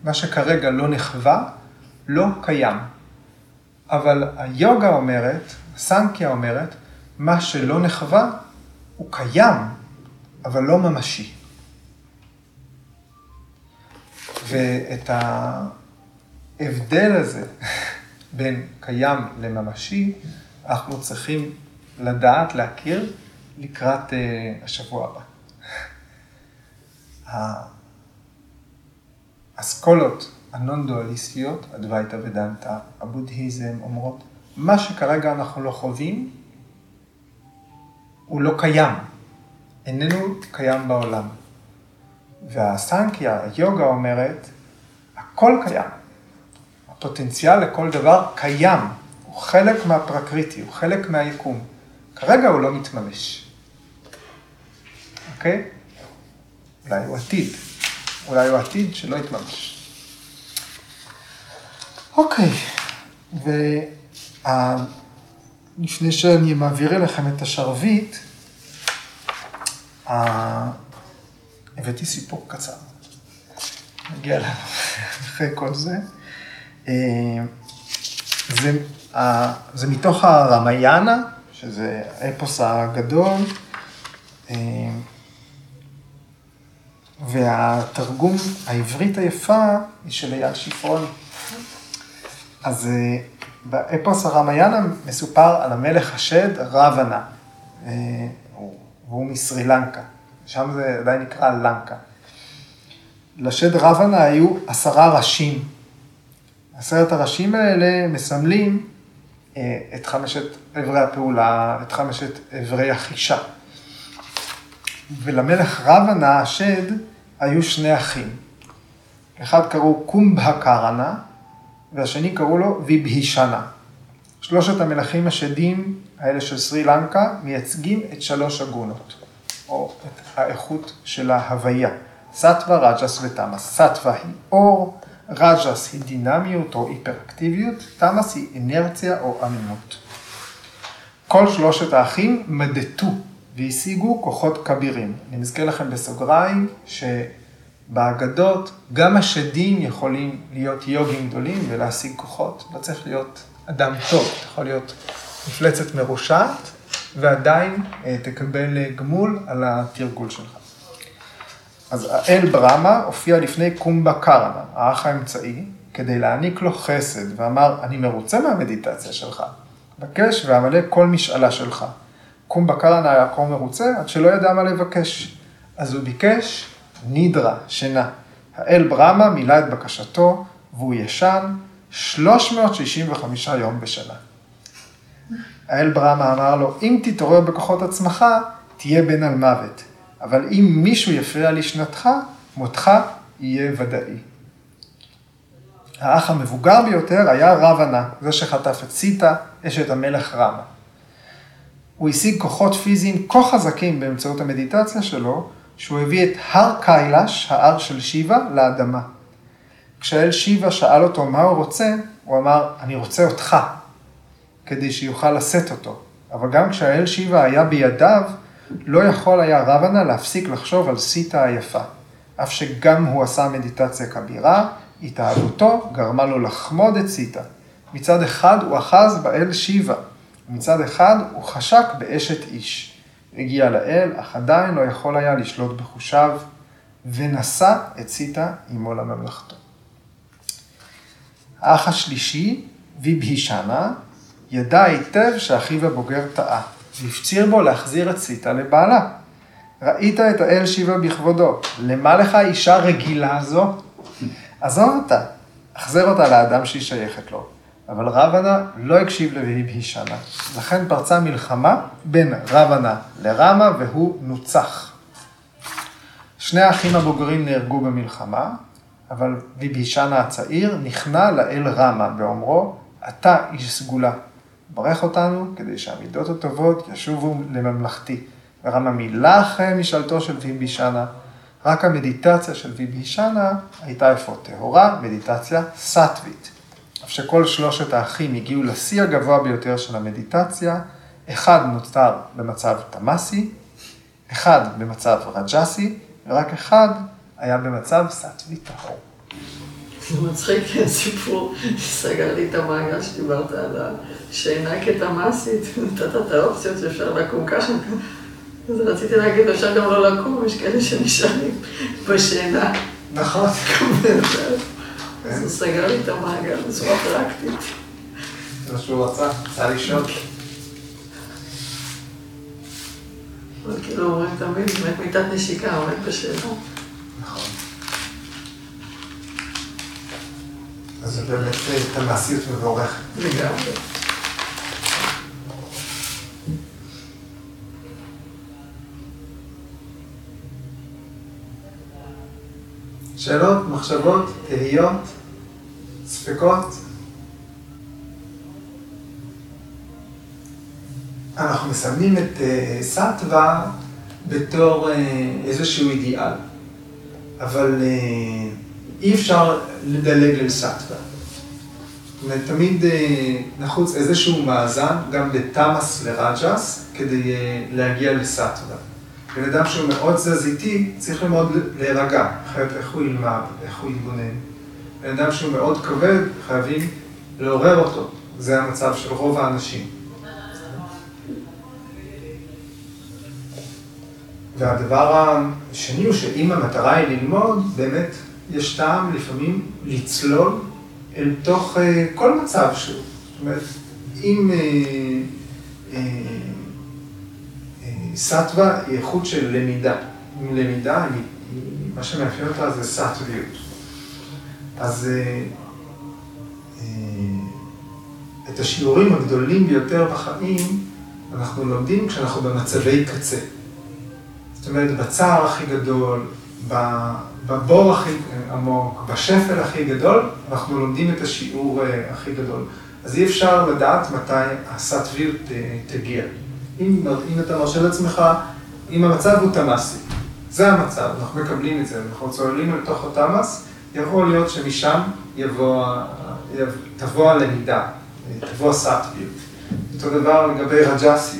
מה שכרגע לא נחווה, לא קיים. אבל היוגה אומרת, הסנקיה אומרת, מה שלא נחווה הוא קיים, אבל לא ממשי. ואת ההבדל הזה בין קיים לממשי, אנחנו צריכים לדעת, להכיר, לקראת uh, השבוע הבא. האסכולות הנון-דואליסטיות, אדווייתא ודנתא, הבודהיזם, אומרות, מה שכרגע אנחנו לא חווים, הוא לא קיים, איננו קיים בעולם. והסנקיה, היוגה אומרת, הכל קיים. הפוטנציאל לכל דבר קיים, הוא חלק מהפרקריטי, הוא חלק מהיקום. כרגע הוא לא מתממש. אוקיי? אולי הוא עתיד. אולי הוא עתיד שלא יתממש. אוקיי, ולפני שאני מעביר אליכם את השרביט, הבאתי סיפור קצר. נגיע אליו אחרי כל זה. אה, זה, זה מתוך הרמיינה, שזה האפוס הגדול. אה, והתרגום העברית היפה היא של אייל שפרון. אז אה, באפוס הרמיאנה מסופר על המלך השד רוונה, אה, והוא מסרי לנקה, שם זה עדיין נקרא לנקה. לשד רוונה היו עשרה ראשים. עשרת הראשים האלה מסמלים אה, את חמשת אברי הפעולה, את חמשת אברי החישה. ולמלך רוונה השד היו שני אחים. אחד קראו קומבה קרנה, והשני קראו לו ויבהישנה. שלושת המלכים השדים האלה של סרי לנקה מייצגים את שלוש הגונות, או את האיכות של ההוויה. סטווה, רג'ס ותמאס. סטווה היא אור, רג'ס היא דינמיות או היפראקטיביות, תמאס היא אנרציה או עמימות. כל שלושת האחים מדדו והשיגו כוחות כבירים. אני מזכיר לכם בסוגריים שבאגדות גם השדים יכולים להיות יוגים גדולים ולהשיג כוחות. לא צריך להיות אדם טוב, אתה יכול להיות מפלצת מרושעת ועדיין אה, תקבל אה, גמול על התרגול שלך. אז האל ברמה הופיע לפני קומבה קרנה, האח האמצעי, כדי להעניק לו חסד, ואמר, אני מרוצה מהמדיטציה שלך, בקש ואמלא כל משאלה שלך. קומבה קרנה היה כה מרוצה, עד שלא ידע מה לבקש. אז הוא ביקש נידרה, שינה. האל ברמה מילא את בקשתו, והוא ישן 365 יום בשנה. האל ברמה אמר לו, אם תתעורר בכוחות עצמך, תהיה בן על מוות. אבל אם מישהו יפריע לשנתך, מותך יהיה ודאי. האח המבוגר ביותר היה רבנה, זה שחטף את סיטה, אשת המלך רמה. הוא השיג כוחות פיזיים כה חזקים באמצעות המדיטציה שלו, שהוא הביא את הר קיילש, ההר של שיבה, לאדמה. כשהאל שיבה שאל אותו מה הוא רוצה, הוא אמר, אני רוצה אותך, כדי שיוכל לשאת אותו. אבל גם כשהאל שיבה היה בידיו, לא יכול היה רבנה להפסיק לחשוב על סיטה היפה. אף שגם הוא עשה מדיטציה כבירה, התאהבותו גרמה לו לחמוד את סיטה. מצד אחד הוא אחז באל שיבה, מצד אחד הוא חשק באשת איש. הגיע לאל, אך עדיין לא יכול היה לשלוט בחושיו, ונשא את סיטה עמו לממלכתו. האח השלישי, ויבהישנה, ידע היטב שאחיו הבוגר טעה. והפציר בו להחזיר את סיטה לבעלה. ראית את האל שיבה בכבודו, למה לך אישה רגילה זו? עזוב אותה, החזר אותה לאדם שהיא שייכת לו. אבל רבנה לא הקשיב להישנה. לכן פרצה מלחמה בין רבנה לרמה והוא נוצח. שני האחים הבוגרים נהרגו במלחמה, אבל ויבהישנה הצעיר נכנע לאל רמה באומרו, אתה איש סגולה. ברך אותנו כדי שהמידות הטובות ישובו לממלכתי. ורמה מילא אחרי משאלתו של ויבישנה, רק המדיטציה של ויבישנה הייתה אפוא טהורה, מדיטציה סטווית. אף שכל שלושת האחים הגיעו לשיא הגבוה ביותר של המדיטציה, אחד נותר במצב תמאסי, אחד במצב רג'סי, ורק אחד היה במצב סטווי טהור. זה מצחיק, סיפור, סגר לי את המעגל שדיברת על השינה כתמ"סית, נתת את האופציות שאפשר לקום ככה. אז רציתי להגיד, אפשר גם לא לקום, יש כאלה שנשארים בשינה. נכון. אז הוא סגר לי את המעגל בצורה פרקטית. זה מה שהוא רצה, רצה לישון. אבל כאילו אומרים תמיד, באמת מיטת נשיקה, עומד בשינה. אז זה באמת תמ"סיות מבורכת. לגמרי. שאלות, מחשבות, תהיות, ספקות? אנחנו מסמנים את uh, סטווה בתור uh, איזשהו אידיאל, אבל uh, אי אפשר לדלג. זאת אומרת, תמיד נחוץ איזשהו מאזן, גם בתמאס לרג'ס, כדי להגיע לסטווה. בן אדם שהוא מאוד תזזיתי, צריך מאוד להירגע, אחרת איך הוא ילמד, איך הוא יתבונן. בן אדם שהוא מאוד כבד, חייבים לעורר אותו. זה המצב של רוב האנשים. והדבר השני הוא שאם המטרה היא ללמוד, באמת יש טעם לפעמים לצלול אל תוך כל מצב שהוא. זאת אומרת, אם סטווה היא איכות של למידה. למידה, מה שמאפיין אותה זה סטוויות. אז את השיעורים הגדולים ביותר בחיים אנחנו לומדים כשאנחנו במצבי קצה. זאת אומרת, בצער הכי גדול, בבור הכי עמוק, בשפל הכי גדול, אנחנו לומדים את השיעור אה, הכי גדול. אז אי אפשר לדעת מתי הסטוויות אה, תגיע. אם, אם אתה מרשה לעצמך, אם המצב הוא תמ"סי, זה המצב, אנחנו מקבלים את זה, אנחנו צוללים אל תוך התמ"ס, יכול להיות שמשם יבוא, תבוא הלמידה, תבוא הסטוויות. אותו דבר לגבי רג'סי.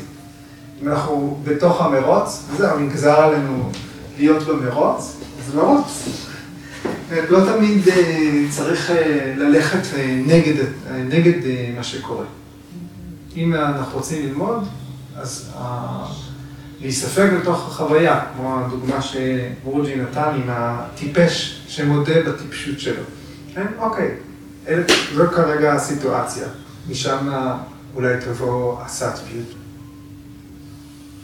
אם אנחנו בתוך המרוץ, וזהו, נגזר עלינו להיות במרוץ, אז מרוץ. לא תמיד אה, צריך אה, ללכת אה, נגד, נגד מה שקורה. אם אנחנו רוצים ללמוד, אז להיספק בתוך החוויה, כמו הדוגמה שברוג'י נתן עם הטיפש שמודה בטיפשות שלו. כן? אוקיי, זו כרגע הסיטואציה. משם אולי תבוא הסטוויות.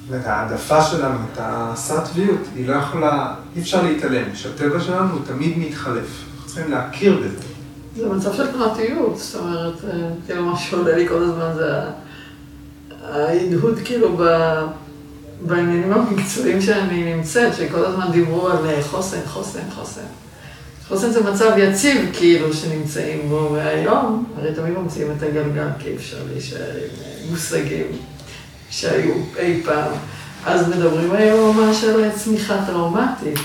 וההעדפה שלנו, את הסטוויות, היא לא יכולה, אי אפשר להתעלם, שהטבע שלנו הוא תמיד מתחלף. אנחנו צריכים להכיר בזה. זה מצב של תנועתיות, זאת אומרת, כאילו מה שעולה לי כל הזמן זה ההדהוד כאילו בעניינים המקצועיים שאני נמצאת, שכל הזמן דיברו על חוסן, חוסן, חוסן. חוסן זה מצב יציב כאילו שנמצאים בו, והיום, הרי תמיד ממציאים את הגלגל, כי אי אפשר להישאר עם מושגים שהיו אי פעם. אז מדברים היום ממש על צמיחה טראומטית,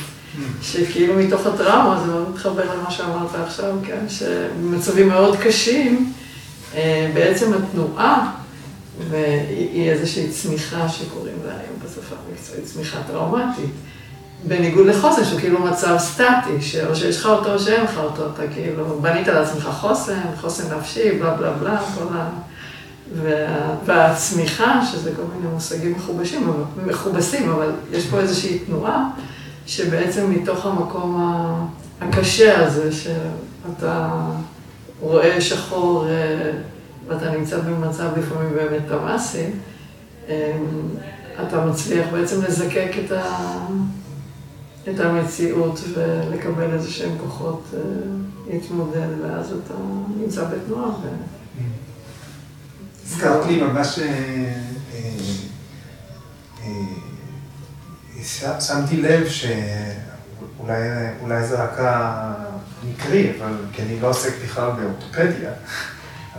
שכאילו מתוך הטראומה, זה מאוד מתחבר למה שאמרת עכשיו, כן, שבמצבים מאוד קשים, אה, בעצם התנועה, והיא איזושהי צמיחה שקוראים לה היום צמיחה טראומטית. בניגוד לחוסן, שהוא כאילו מצב סטטי, שאו שיש לך אותו או שאין לך אותו, אתה כאילו בנית לעצמך חוסן, חוסן נפשי, בלה בלה בלה, כל ה... וה... והצמיחה, שזה כל מיני מושגים מכובשים, מכובסים, אבל יש פה איזושהי תנועה, שבעצם מתוך המקום הקשה הזה, שאתה רואה שחור אה, ואתה נמצא במצב לפעמים באמת תמ"סי, אה, אתה מצליח בעצם לזקק את ה... את המציאות ולקבל איזה שהם כוחות אה, להתמודד, ואז אתה נמצא בתנועה. הזכרת לי ממש, שמתי לב שאולי זה רק המקרי, אבל כי אני לא עוסק בכלל באורתופדיה,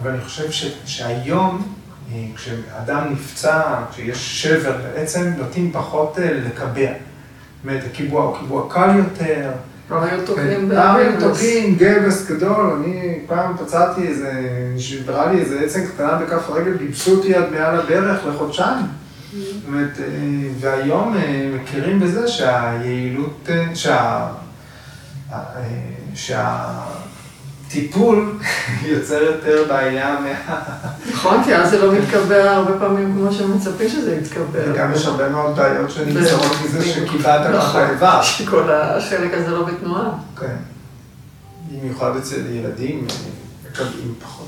אבל אני חושב שהיום, כשאדם נפצע, כשיש שבר, בעצם נוטים פחות לקבע. זאת אומרת, הקיבוע הוא קיבוע קל יותר. היו תוקעים פעם היו תוקעים גבס גדול, אני פעם פצעתי איזה, נשברה לי איזה עצם קטנה בכף הרגל, גיבסו אותי עד מעל הברך לחודשיים. זאת אומרת, אה, והיום אה, מכירים בזה שהיעילות, אה, שה... טיפול יוצר יותר בעיה מה... נכון, כי אז זה לא מתקבע הרבה פעמים כמו שמצפים שזה יתקבע. וגם יש הרבה מאוד בעיות שנמצאות מזה שקיבעת לך האיבר. נכון, שכל החלק הזה לא בתנועה. כן. במיוחד אצל ילדים, מקבעים פחות.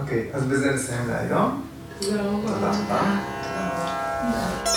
אוקיי, אז בזה נסיים להיום. תודה רבה. תודה רבה.